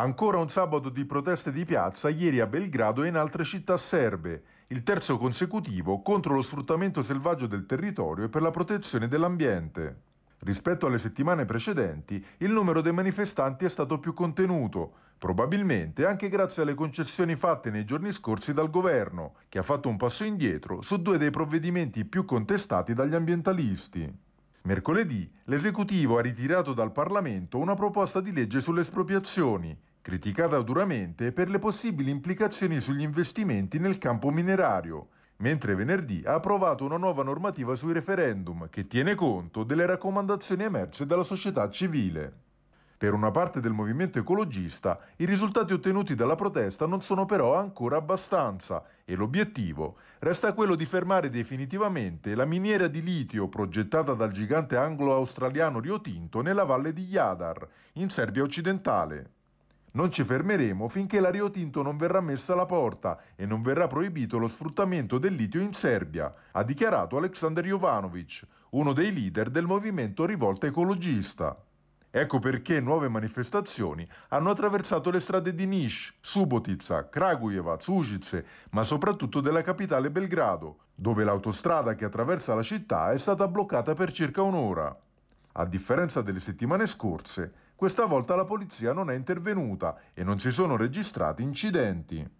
Ancora un sabato di proteste di piazza ieri a Belgrado e in altre città serbe, il terzo consecutivo contro lo sfruttamento selvaggio del territorio e per la protezione dell'ambiente. Rispetto alle settimane precedenti, il numero dei manifestanti è stato più contenuto, probabilmente anche grazie alle concessioni fatte nei giorni scorsi dal governo, che ha fatto un passo indietro su due dei provvedimenti più contestati dagli ambientalisti. Mercoledì l'esecutivo ha ritirato dal Parlamento una proposta di legge sulle espropriazioni, criticata duramente per le possibili implicazioni sugli investimenti nel campo minerario, mentre venerdì ha approvato una nuova normativa sui referendum che tiene conto delle raccomandazioni emerse dalla società civile. Per una parte del movimento ecologista, i risultati ottenuti dalla protesta non sono però ancora abbastanza e l'obiettivo resta quello di fermare definitivamente la miniera di litio progettata dal gigante anglo-australiano Rio Tinto nella valle di Jadar, in Serbia occidentale. Non ci fermeremo finché la Rio Tinto non verrà messa alla porta e non verrà proibito lo sfruttamento del litio in Serbia, ha dichiarato Aleksandar Jovanovic, uno dei leader del movimento rivolta ecologista. Ecco perché nuove manifestazioni hanno attraversato le strade di Niš, Subotica, Kragujevac, Užice, ma soprattutto della capitale Belgrado, dove l'autostrada che attraversa la città è stata bloccata per circa un'ora. A differenza delle settimane scorse, questa volta la polizia non è intervenuta e non si sono registrati incidenti.